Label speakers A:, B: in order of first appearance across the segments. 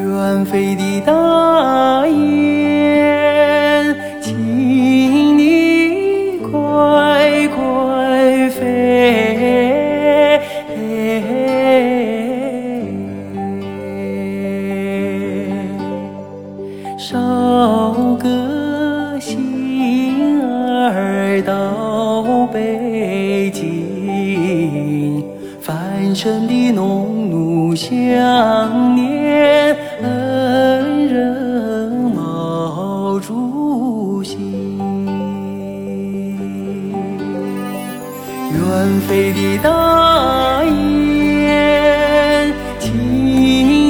A: 远飞的大雁，请你乖乖飞，捎个信儿到北京，繁盛的农奴想念远飞的大雁，请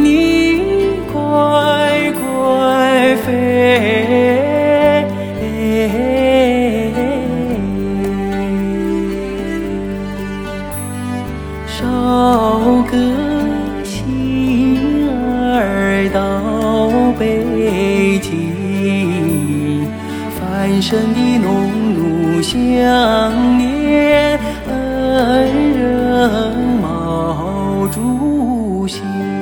A: 你乖乖飞，捎个信儿到北京，繁盛的农奴想念主席。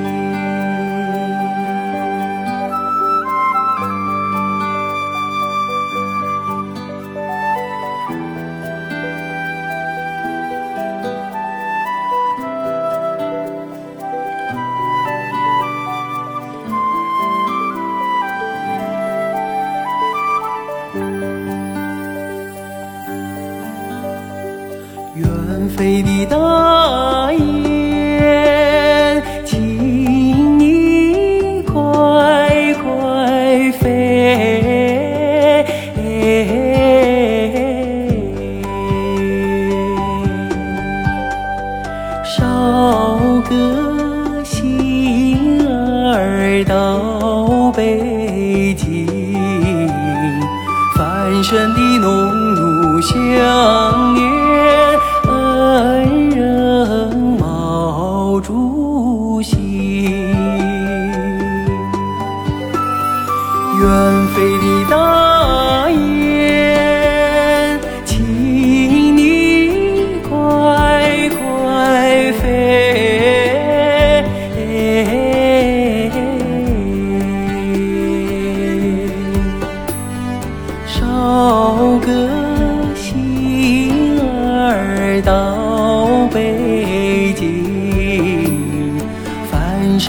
A: 远飞的大雁，个心儿到北京。繁盛的农奴想念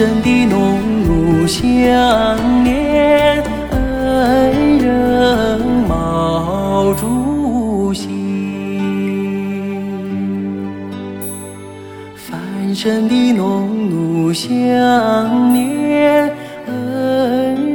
A: 繁盛的农奴想念恩人毛主席。翻身的农奴想念恩